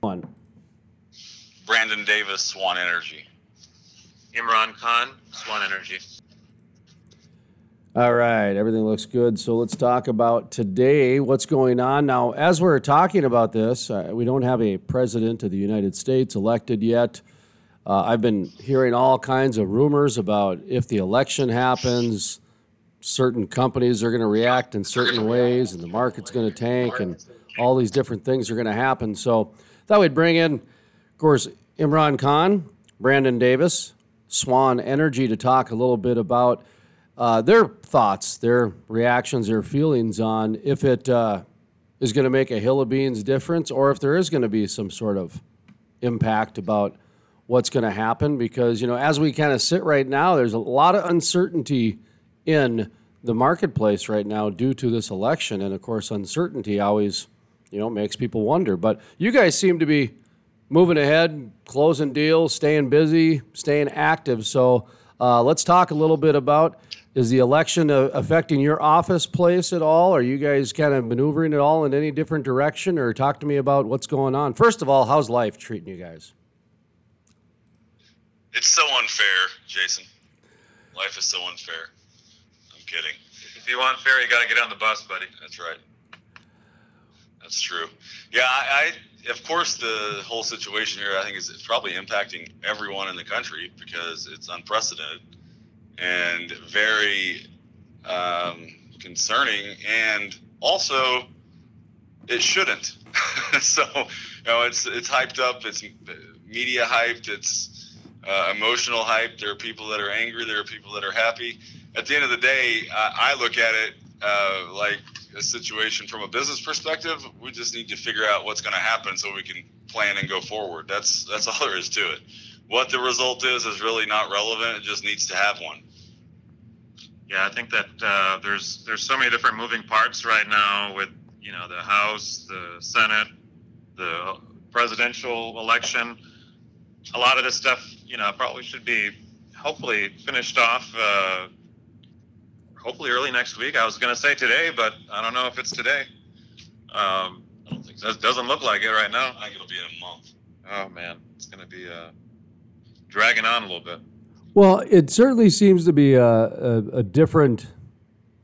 One. Brandon Davis, Swan Energy. Imran Khan, Swan Energy. All right, everything looks good. So let's talk about today what's going on. Now, as we're talking about this, uh, we don't have a president of the United States elected yet. Uh, I've been hearing all kinds of rumors about if the election happens, certain companies are going to react in certain ways and the market's going to tank and all these different things are going to happen. So, thought we'd bring in, of course, Imran Khan, Brandon Davis, Swan Energy to talk a little bit about uh, their thoughts, their reactions, their feelings on if it uh, is going to make a hill of beans difference or if there is going to be some sort of impact about what's going to happen. Because, you know, as we kind of sit right now, there's a lot of uncertainty in the marketplace right now due to this election. And of course, uncertainty always, you know, makes people wonder. But you guys seem to be moving ahead, closing deals, staying busy, staying active. So uh, let's talk a little bit about is the election uh, affecting your office place at all? Are you guys kind of maneuvering at all in any different direction? Or talk to me about what's going on. First of all, how's life treating you guys? It's so unfair, Jason. Life is so unfair. I'm kidding. If you want fair, you got to get on the bus, buddy. That's right. That's true. Yeah, I, I, of course the whole situation here I think is probably impacting everyone in the country because it's unprecedented and very um, concerning, and also it shouldn't. so, you know, it's it's hyped up. It's media hyped. It's uh, emotional hype. There are people that are angry. There are people that are happy. At the end of the day, I, I look at it uh, like a situation from a business perspective. We just need to figure out what's going to happen so we can plan and go forward. That's that's all there is to it. What the result is is really not relevant. It just needs to have one. Yeah, I think that uh, there's there's so many different moving parts right now with you know the House, the Senate, the presidential election. A lot of this stuff, you know, probably should be hopefully finished off. Uh, hopefully early next week. I was going to say today, but I don't know if it's today. Um, I don't think so. It doesn't look like it right now. I think it'll be in a month. Oh man, it's going to be uh, dragging on a little bit. Well, it certainly seems to be a, a, a, different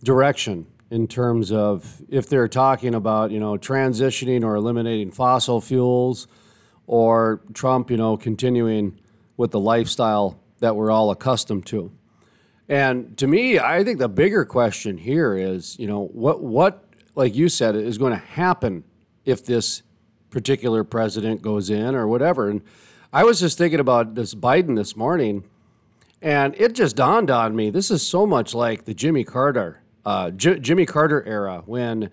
direction in terms of if they're talking about, you know, transitioning or eliminating fossil fuels or Trump, you know, continuing with the lifestyle that we're all accustomed to. And to me, I think the bigger question here is, you know, what what like you said is going to happen if this particular president goes in or whatever. And I was just thinking about this Biden this morning and it just dawned on me this is so much like the Jimmy Carter, uh, J- Jimmy Carter era when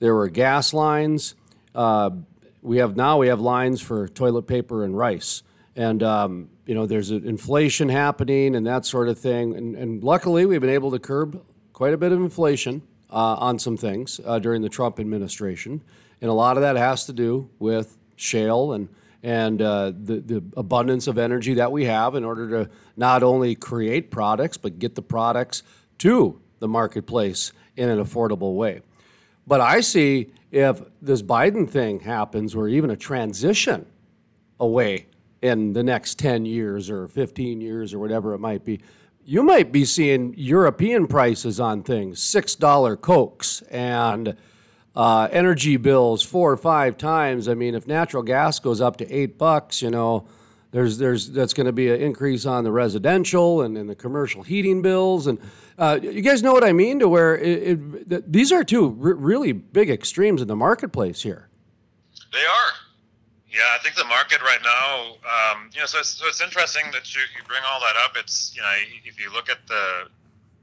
there were gas lines. Uh, we have now we have lines for toilet paper and rice, and um, you know there's inflation happening and that sort of thing. And, and, luckily we've been able to curb quite a bit of inflation uh, on some things uh, during the Trump administration, and a lot of that has to do with shale and and uh, the, the abundance of energy that we have in order to not only create products, but get the products to the marketplace in an affordable way. But I see if this Biden thing happens, or even a transition away in the next 10 years or 15 years or whatever it might be, you might be seeing European prices on things, $6 Cokes and uh, energy bills four or five times. I mean, if natural gas goes up to eight bucks, you know, there's there's that's going to be an increase on the residential and, and the commercial heating bills, and uh, you guys know what I mean. To where it, it, these are two r- really big extremes in the marketplace here. They are. Yeah, I think the market right now, um, you know, so it's, so it's interesting that you, you bring all that up. It's you know, if you look at the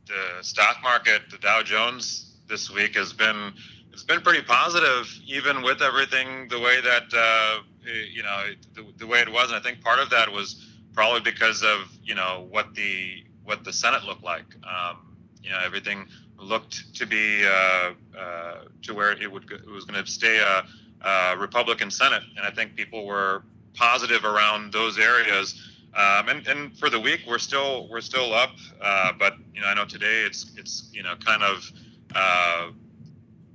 the stock market, the Dow Jones this week has been it's been pretty positive, even with everything the way that uh, you know the, the, way it was. And I think part of that was probably because of you know what the what the Senate looked like. Um, you know, everything looked to be uh, uh, to where it would it was going to stay a, a, Republican Senate, and I think people were positive around those areas. Um, and, and for the week, we're still we're still up, uh, but you know I know today it's it's you know kind of uh,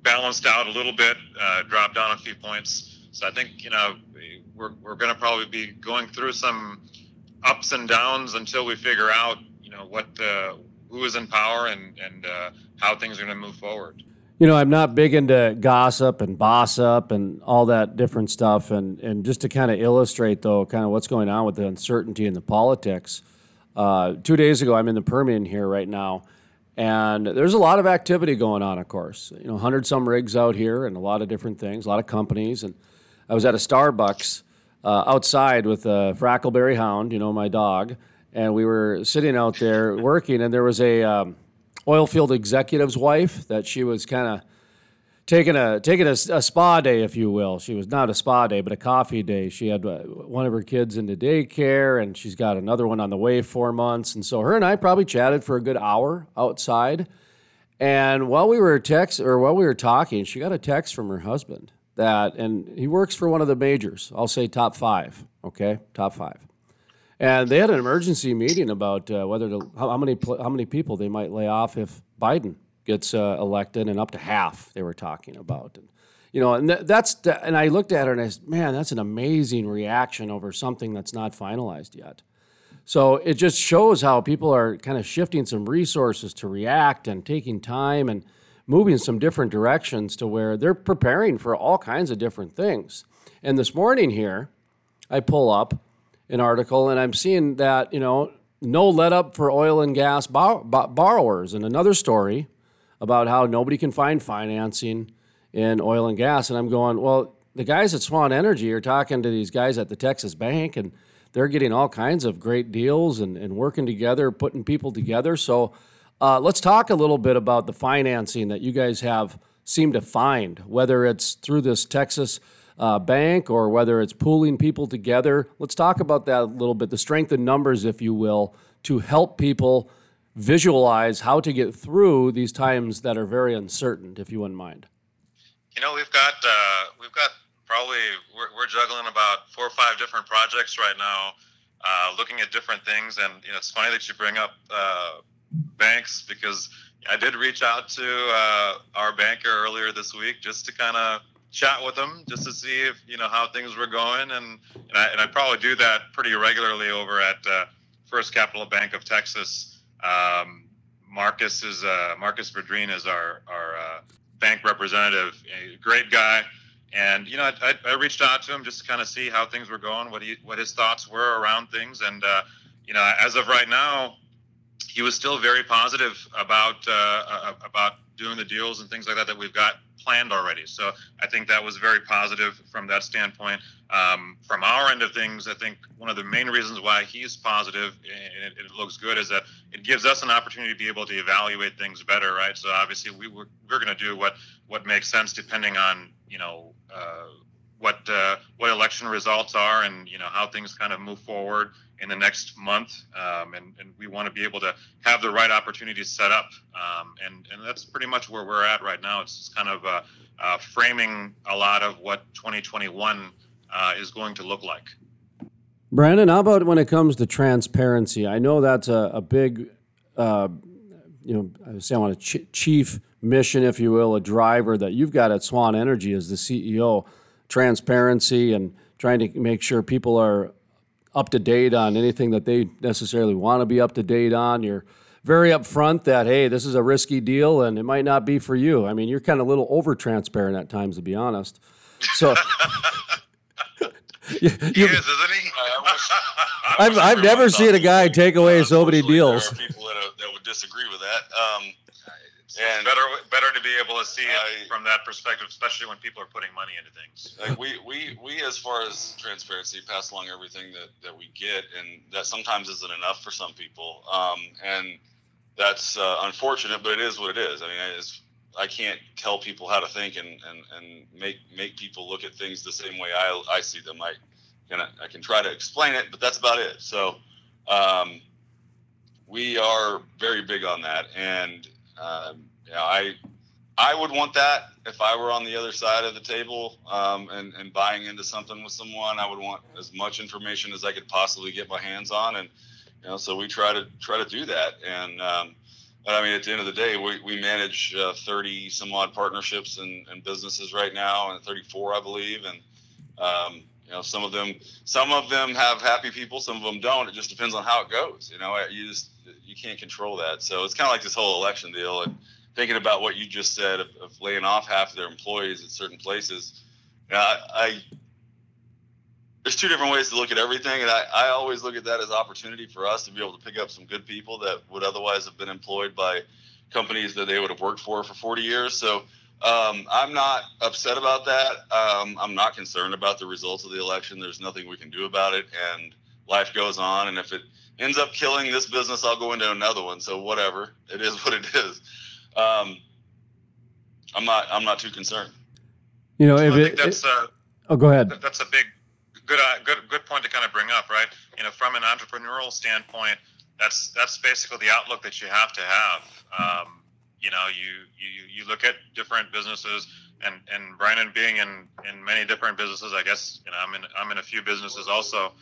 balanced out a little bit, uh, dropped down a few points. So I think you know we're, we're going to probably be going through some ups and downs until we figure out, you know, what uh, who is in power and and uh, how things are going to move forward. You know, I'm not big into gossip and boss up and all that different stuff. And, and just to kind of illustrate, though, kind of what's going on with the uncertainty in the politics. Uh, two days ago, I'm in the Permian here right now, and there's a lot of activity going on, of course. You know, 100 some rigs out here and a lot of different things, a lot of companies. And I was at a Starbucks uh, outside with a Frackleberry Hound, you know, my dog, and we were sitting out there working, and there was a. Um, oil field executive's wife that she was kind of taking a taking a, a, spa day, if you will. She was not a spa day, but a coffee day. She had uh, one of her kids into daycare, and she's got another one on the way four months. And so her and I probably chatted for a good hour outside. And while we were text or while we were talking, she got a text from her husband that, and he works for one of the majors. I'll say top five. Okay, top five. And they had an emergency meeting about uh, whether to, how, how, many how many people they might lay off if Biden gets uh, elected, and up to half they were talking about. And you know, and th- that's and I looked at her and I said, "Man, that's an amazing reaction over something that's not finalized yet." So it just shows how people are kind of shifting some resources to react and taking time and moving some different directions to where they're preparing for all kinds of different things. And this morning here, I pull up an article, and I'm seeing that you know no let up for oil and gas bar- borrowers, and another story about how nobody can find financing in oil and gas. And I'm going, well, the guys at Swan Energy are talking to these guys at the Texas Bank, and they're getting all kinds of great deals and, and working together, putting people together. So uh, let's talk a little bit about the financing that you guys have seemed to find, whether it's through this Texas uh, bank or whether it's pooling people together. Let's talk about that a little bit, the strength in numbers, if you will, to help people visualize how to get through these times that are very uncertain, if you wouldn't mind. You know, we've got uh, we've got probably we're, we're, juggling about four or five different projects right now, uh, looking at different things. And you know, it's funny that you bring up uh, banks because I did reach out to uh, our banker earlier this week just to kind of chat with them just to see if you know how things were going, and and I, and I probably do that pretty regularly over at uh, First Capital Bank of Texas. Um, Marcus is uh, Marcus Verdreen is our our uh, bank representative, a great guy. And you know, I, I, reached out to him just to kind of see how things were going, what he what his thoughts were around things, and uh, you know, as of right now, he was still very positive about uh, about doing the deals and things like that that we've got planned already. So I think that was very positive from that standpoint. Um, from our end of things, I think one of the main reasons why he's positive and it, it, looks good is that it gives us an opportunity to be able to evaluate things better, right? So obviously we we're, we're going to do what what makes sense depending on you know. Uh, what uh, what election results are and you know how things kind of move forward in the next month, um, and, and we want to be able to have the right opportunities set up, um, and and that's pretty much where we're at right now. It's kind of uh, uh, framing a lot of what 2021 uh, is going to look like. Brandon, how about when it comes to transparency? I know that's a, a big, uh, you know, I say I want a ch- chief mission, if you will, a driver that you've got at Swan Energy as the CEO. Transparency and trying to make sure people are up to date on anything that they necessarily want to be up to date on. You're very upfront that hey, this is a risky deal and it might not be for you. I mean, you're kind of a little over transparent at times, to be honest. So. you, he is, isn't he? I've, I've never seen a guy take away so many deals. people that, uh, that would disagree with that. Um, and better better to be able to see it from that perspective, especially when people are putting money into things. Like we, we, we, as far as transparency, pass along everything that, that we get, and that sometimes isn't enough for some people. Um, and that's uh, unfortunate, but it is what it is. I mean, I can't tell people how to think and, and, and make make people look at things the same way I, I see them. I can I can try to explain it, but that's about it. So um, we are very big on that, and um, yeah, I I would want that if I were on the other side of the table um, and, and buying into something with someone. I would want as much information as I could possibly get my hands on, and you know, so we try to try to do that. And um, but I mean, at the end of the day, we, we manage uh, 30 some odd partnerships and, and businesses right now, and 34, I believe, and um, You know, some of them, some of them have happy people, some of them don't. It just depends on how it goes. You know, you just you can't control that. So it's kind of like this whole election deal. And thinking about what you just said of, of laying off half of their employees at certain places, you know, I, I there's two different ways to look at everything, and I, I always look at that as opportunity for us to be able to pick up some good people that would otherwise have been employed by companies that they would have worked for for 40 years. So um, I'm not upset about that. Um, I'm not concerned about the results of the election. There's nothing we can do about it, and life goes on. And if it ends up killing this business, I'll go into another one. So whatever, it is what it is. Um, I'm not. I'm not too concerned. You know, if I it, that's it, a, oh, go ahead. That's a big, good, uh, good, good point to kind of bring up, right? You know, from an entrepreneurial standpoint, that's that's basically the outlook that you have to have. Um, you know, you you you look at different businesses, and and Brandon being in in many different businesses, I guess you know I'm in I'm in a few businesses also,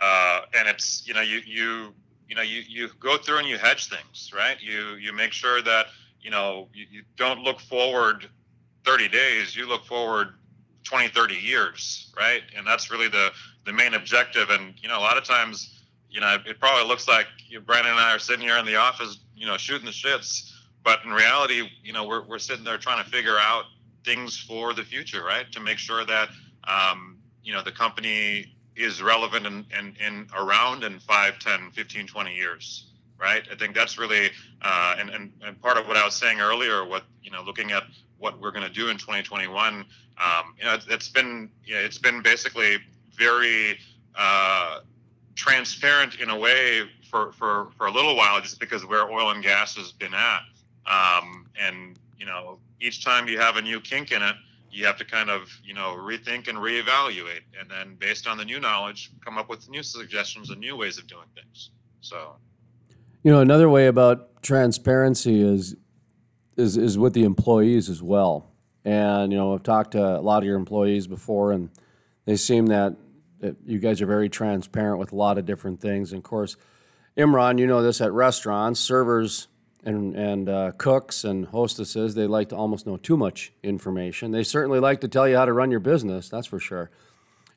uh, and it's you know you you you know you you go through and you hedge things, right? You you make sure that you know you, you don't look forward 30 days, you look forward 20, 30 years, right? And that's really the the main objective. And you know, a lot of times, you know, it probably looks like you know, Brandon and I are sitting here in the office, you know, shooting the shits but in reality, you know, we're, we're sitting there trying to figure out things for the future, right? To make sure that, um, you know, the company is relevant and, and, and around in 5, 10, 15, 20 years, right? I think that's really, uh, and, and, and part of what I was saying earlier, what, you know, looking at what we're going to do in 2021, um, you know, it's, it's been, you know, it's been basically very, uh, transparent in a way for, for, for a little while just because where oil and gas has been at. Um, and you know, each time you have a new kink in it, you have to kind of you know rethink and reevaluate, and then based on the new knowledge, come up with new suggestions and new ways of doing things. So, you know, another way about transparency is is is with the employees as well. And you know, I've talked to a lot of your employees before, and they seem that, that you guys are very transparent with a lot of different things. And of course, Imran, you know this at restaurants, servers and, and uh, cooks and hostesses, they like to almost know too much information. They certainly like to tell you how to run your business, that's for sure.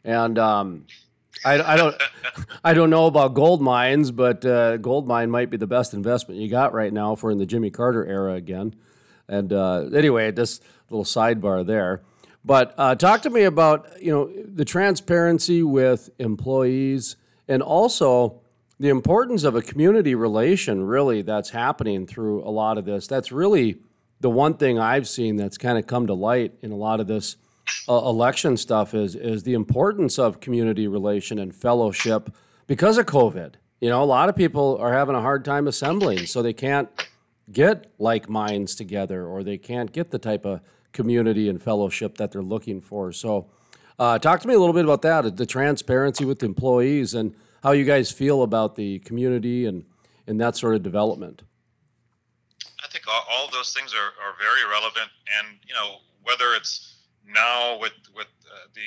And um, I, I, don't, I don't know about gold mines, but uh, gold mine might be the best investment you got right now for in the Jimmy Carter era again. And uh, anyway, just little sidebar there. But uh, talk to me about you know the transparency with employees and also the importance of a community relation really that's happening through a lot of this. That's really the one thing i've seen that's kind of come to light in a lot of this uh, election stuff is is the importance of community relation and fellowship because of covid. You know a lot of people are having a hard time assembling so they can't get like minds together or they can't get the type of community and fellowship that they're looking for. So uh, talk to me a little bit about that the transparency with employees and how you guys feel about the community and, and that sort of development. I think all, all those things are, are very relevant. And, you know, whether it's now with, with uh, the,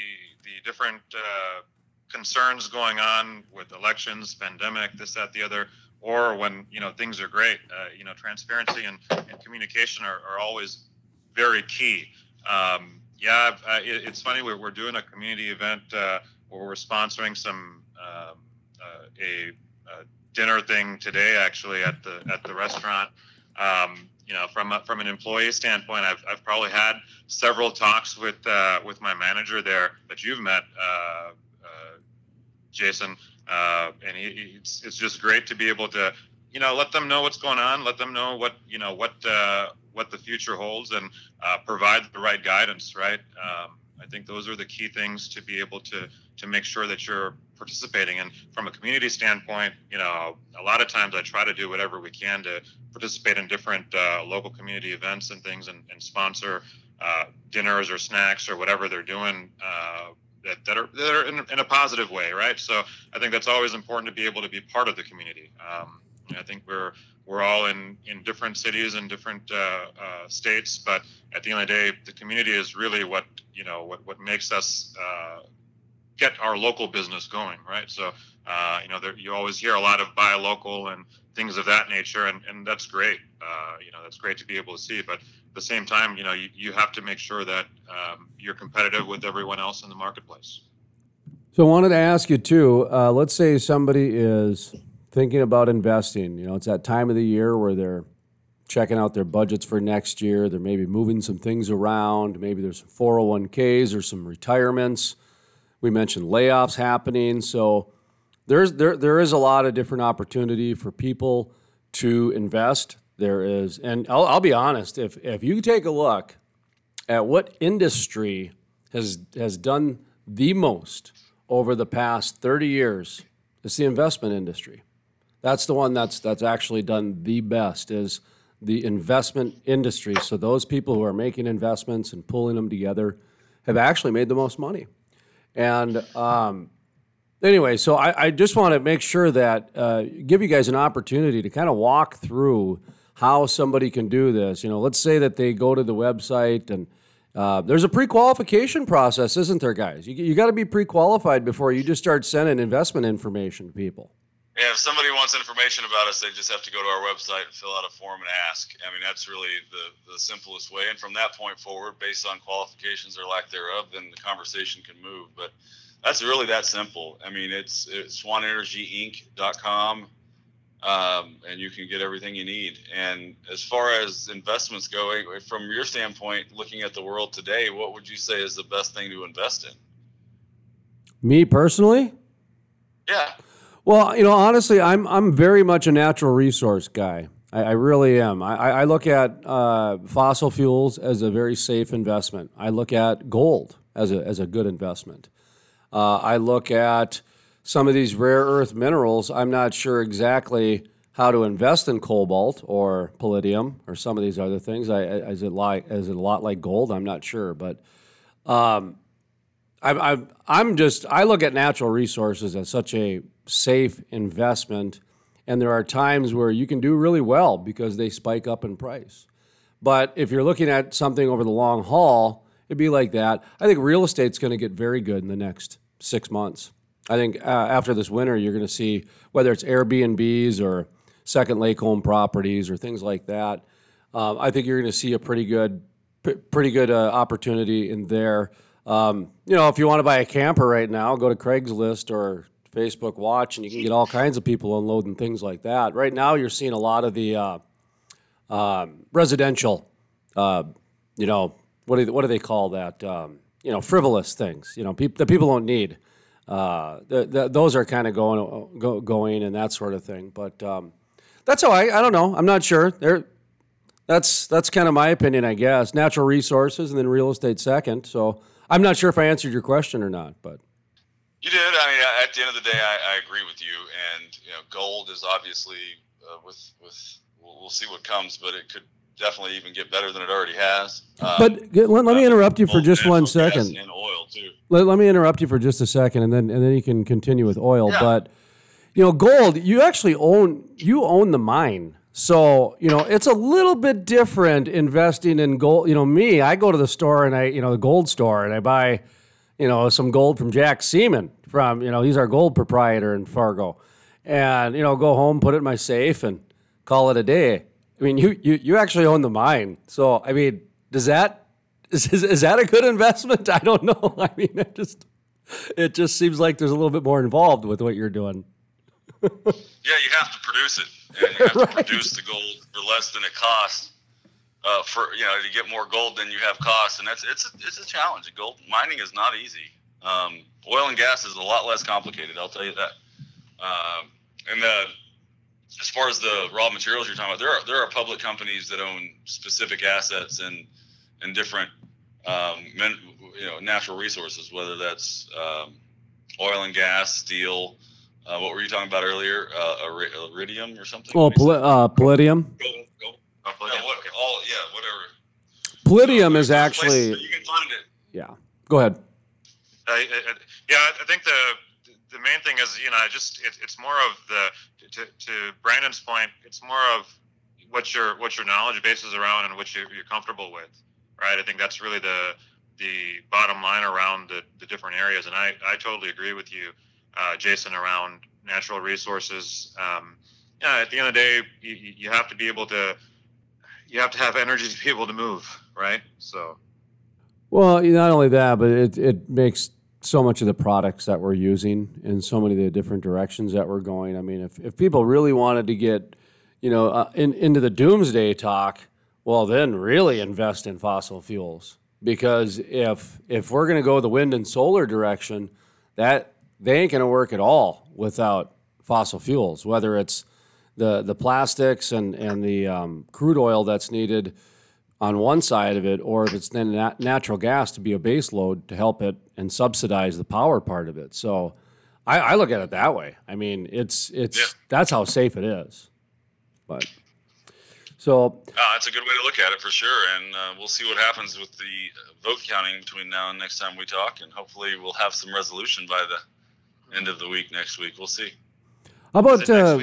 the different uh, concerns going on with elections, pandemic, this, that, the other, or when, you know, things are great, uh, you know, transparency and, and communication are, are always very key. Um, yeah, it, it's funny. We're, we're doing a community event uh, where we're sponsoring some um, a, a, dinner thing today, actually at the at the restaurant. Um, you know, from from an employee standpoint, I've, I've probably had several talks with uh, with my manager there that you've met, uh, uh, Jason, uh, and he, it's it's just great to be able to you know let them know what's going on, let them know what you know what uh, what the future holds, and uh, provide the right guidance. Right. Um, I think those are the key things to be able to to make sure that you're participating. And from a community standpoint, you know, a lot of times I try to do whatever we can to participate in different uh, local community events and things, and, and sponsor uh, dinners or snacks or whatever they're doing. Uh, that, that are that are in, in, a positive way, right? So I think that's always important to be able to be part of the community. Um, I think we're we're all in in different cities and different uh, uh, states, but at the end of the day, the community is really what you know what what makes us uh, get our local business going, right? So uh, you know there, you always hear a lot of buy local and things of that nature, and and that's great. Uh, you know that's great to be able to see, but at the same time, you know you, you have to make sure that um, you're competitive with everyone else in the marketplace. So I wanted to ask you too. Uh, let's say somebody is thinking about investing. You know, it's that time of the year where they're checking out their budgets for next year. They're maybe moving some things around. Maybe there's some 401ks or some retirements. We mentioned layoffs happening. So there's there there is a lot of different opportunity for people to invest. There is, and I'll, I'll be honest. If if you take a look at what industry has has done the most over the past 30 years, it's the investment industry. That's the one that's that's actually done the best. Is the investment industry. So those people who are making investments and pulling them together have actually made the most money. And um, anyway, so I, I, just want to make sure that uh, give you guys an opportunity to kind of walk through how somebody can do this. You know, let's say that they go to the website and uh, there's a pre-qualification process, isn't there, guys? You, you got to be pre-qualified before you just start sending investment information to people. Yeah, if somebody wants information about us, they just have to go to our website, and fill out a form, and ask. I mean, that's really the, the simplest way. And from that point forward, based on qualifications or lack thereof, then the conversation can move. But that's really that simple. I mean, it's, it's swanenergyinc.com, um, and you can get everything you need. And as far as investments go, from your standpoint, looking at the world today, what would you say is the best thing to invest in? Me personally? Yeah. Well, you know, honestly, I'm I'm very much a natural resource guy. I, I really am. I, I look at uh, fossil fuels as a very safe investment. I look at gold as a as a good investment. Uh, I look at some of these rare earth minerals. I'm not sure exactly how to invest in cobalt or palladium or some of these other things. I, is it like is it a lot like gold? I'm not sure, but um, I, I'm just I look at natural resources as such a safe investment. And there are times where you can do really well because they spike up in price. But if you're looking at something over the long haul, it'd be like that. I think real estate's going to get very good in the next six months. I think uh, after this winter, you're going to see whether it's Airbnbs or second lake home properties or things like that. Um, I think you're going to see a pretty good, p- pretty good uh, opportunity in there. Um, you know, if you want to buy a camper right now, go to Craigslist or Facebook Watch, and you can get all kinds of people unloading things like that. Right now, you're seeing a lot of the uh, uh, residential, uh, you know, what do they, what do they call that? Um, you know, frivolous things. You know, peop- that people don't need. Uh, the, the, those are kind of going go, going and that sort of thing. But um, that's how I. I don't know. I'm not sure. There. That's that's kind of my opinion, I guess. Natural resources and then real estate second. So I'm not sure if I answered your question or not, but. You did. I mean, at the end of the day, I, I agree with you. And you know, gold is obviously uh, with with we'll, we'll, see what comes, but it could definitely even get better than it already has. Um, but let, let, me uh, interrupt you for just one second. And oil too. Let, let me interrupt you for just a second, and then and then you can continue with oil. Yeah. But you know, gold, you actually own you own the mine. So, you know, it's a little bit different investing in gold. You know, me, I go to the store and I, you know, the gold store and I buy you know, some gold from Jack Seaman from, you know, he's our gold proprietor in Fargo. And, you know, go home, put it in my safe and call it a day. I mean, you, you, you actually own the mine. So, I mean, does that, is, is, is that a good investment? I don't know. I mean, it just, it just seems like there's a little bit more involved with what you're doing. yeah, you have to produce it. And you have right. to produce the gold for less than it costs uh, for you know to get more gold than you have costs, and that's it's a, it's a challenge. Gold mining is not easy. Um, oil and gas is a lot less complicated. I'll tell you that. Um, and the, as far as the raw materials you're talking about, there are there are public companies that own specific assets and and different um, men, you know natural resources, whether that's um, oil and gas, steel. Uh, what were you talking about earlier? Uh, iridium or something? Oh, pal- uh, palladium. Gold, gold, Oh, palladium. Yeah, what, all yeah, whatever. Palladium so is actually. You can find it. Yeah. Go ahead. Uh, yeah, I think the the main thing is you know just it, it's more of the to, to Brandon's point, it's more of what your what your knowledge base is around and what you're, you're comfortable with, right? I think that's really the the bottom line around the, the different areas, and I I totally agree with you, uh, Jason, around natural resources. Um, yeah, at the end of the day, you, you have to be able to you have to have energy to be able to move, right? So. Well, not only that, but it it makes so much of the products that we're using and so many of the different directions that we're going. I mean, if, if people really wanted to get, you know, uh, in, into the doomsday talk, well, then really invest in fossil fuels because if if we're going to go the wind and solar direction, that they ain't going to work at all without fossil fuels. Whether it's the the plastics and and the um, crude oil that's needed on one side of it, or if it's then nat- natural gas to be a base load to help it and subsidize the power part of it. So I, I look at it that way. I mean, it's it's yeah. that's how safe it is. But so uh, that's a good way to look at it for sure, and uh, we'll see what happens with the vote counting between now and next time we talk, and hopefully we'll have some resolution by the end of the week next week. We'll see. How about uh,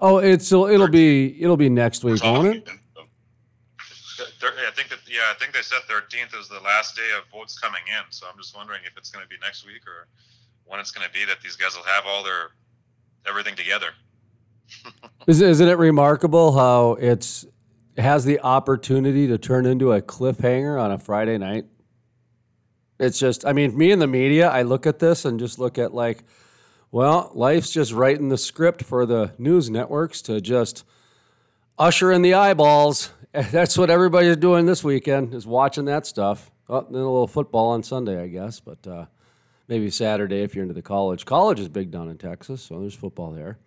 oh, it's it'll be it'll be next week, won't it? I think that yeah, I think they said 13th is the last day of votes coming in. So I'm just wondering if it's going to be next week or when it's going to be that these guys will have all their everything together. Is, isn't it remarkable how it's it has the opportunity to turn into a cliffhanger on a Friday night? It's just, I mean, me and the media, I look at this and just look at like, well, life's just writing the script for the news networks to just usher in the eyeballs that's what everybody's doing this weekend is watching that stuff. Oh, then a little football on Sunday, I guess, but uh, maybe Saturday if you're into the college. College is big down in Texas, so there's football there.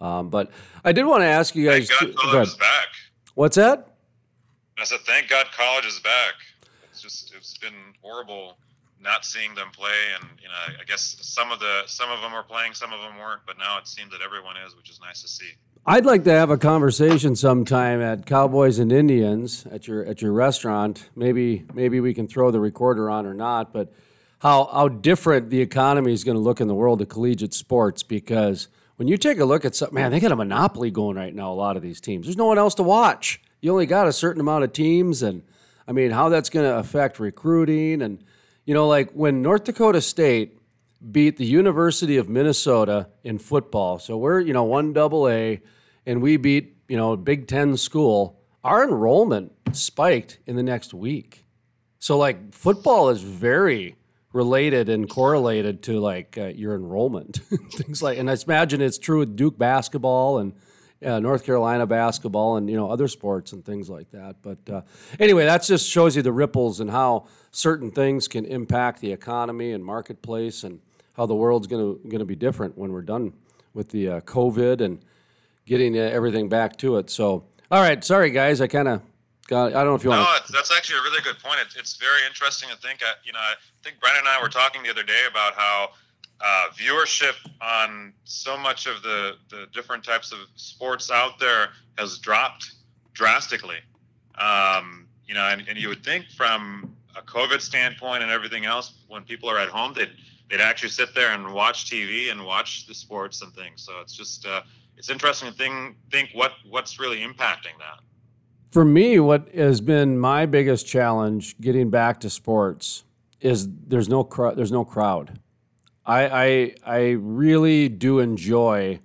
Um, but I did want to ask you guys. Thank God college is back. What's that? I said, thank God college is back. It's just it's been horrible not seeing them play, and you know, I guess some of the some of them are playing, some of them weren't, but now it seems that everyone is, which is nice to see. I'd like to have a conversation sometime at Cowboys and Indians at your at your restaurant. Maybe maybe we can throw the recorder on or not, but how how different the economy is going to look in the world of collegiate sports because when you take a look at some man, they got a monopoly going right now. A lot of these teams, there's no one else to watch. You only got a certain amount of teams, and I mean, how that's going to affect recruiting and you know, like when North Dakota State beat the University of Minnesota in football. So we're, you know, one double A and we beat, you know, Big Ten school. Our enrollment spiked in the next week. So like football is very related and correlated to like uh, your enrollment things like and i imagine it's true with duke basketball and uh, North Carolina basketball and you know other sports and things like that. But uh, anyway, that just shows you the ripples and how certain things can impact the economy and marketplace and how the world's going to going to be different when we're done with the uh, COVID and getting uh, everything back to it. So, all right, sorry guys, I kind of got. I don't know if you want. To No, that's actually a really good point. It's, it's very interesting to think. Uh, you know, I think Brandon and I were talking the other day about how uh, viewership on so much of the, the different types of sports out there has dropped drastically. Um, you know, and, and you would think from a COVID standpoint and everything else, when people are at home, they'd they'd actually sit there and watch TV and watch the sports and things. So it's just uh, it's interesting to think think what what's really impacting that. For me, what has been my biggest challenge getting back to sports is there's no cr- there's no crowd. I, I I really do enjoy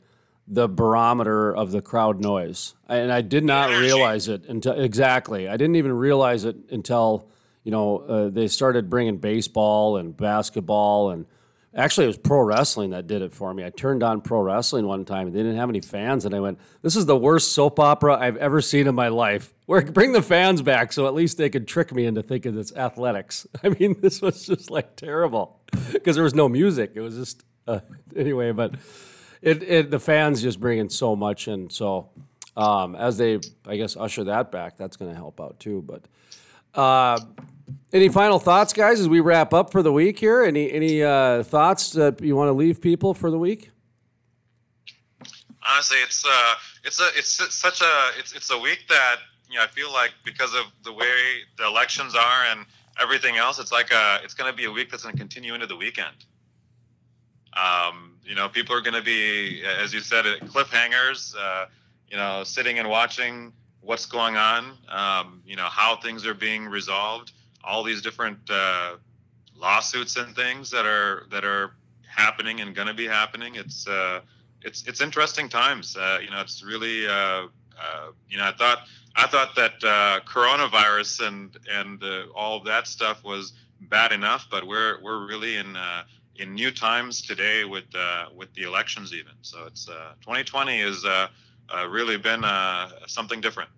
the barometer of the crowd noise, and I did not realize it until exactly. I didn't even realize it until you know uh, they started bringing baseball and basketball and Actually, it was pro wrestling that did it for me. I turned on pro wrestling one time and they didn't have any fans, and I went, "This is the worst soap opera I've ever seen in my life." Where bring the fans back so at least they could trick me into thinking it's athletics. I mean, this was just like terrible because there was no music. It was just uh, anyway, but it, it the fans just bring in so much, and so um, as they, I guess, usher that back, that's going to help out too. But. Uh, any final thoughts, guys, as we wrap up for the week here? Any any uh, thoughts that you want to leave people for the week? Honestly, it's uh, it's a it's such a it's it's a week that you know I feel like because of the way the elections are and everything else, it's like a it's going to be a week that's going to continue into the weekend. Um, you know, people are going to be, as you said, cliffhangers. Uh, you know, sitting and watching what's going on. Um, you know, how things are being resolved all these different uh, lawsuits and things that are that are happening and going to be happening. It's uh, it's it's interesting times. Uh, you know, it's really uh, uh, you know I thought I thought that uh, coronavirus and and all of that stuff was bad enough, but we're we're really in uh, in new times today with uh, with the elections even. So it's uh, 2020 has uh, uh, really been uh, something different.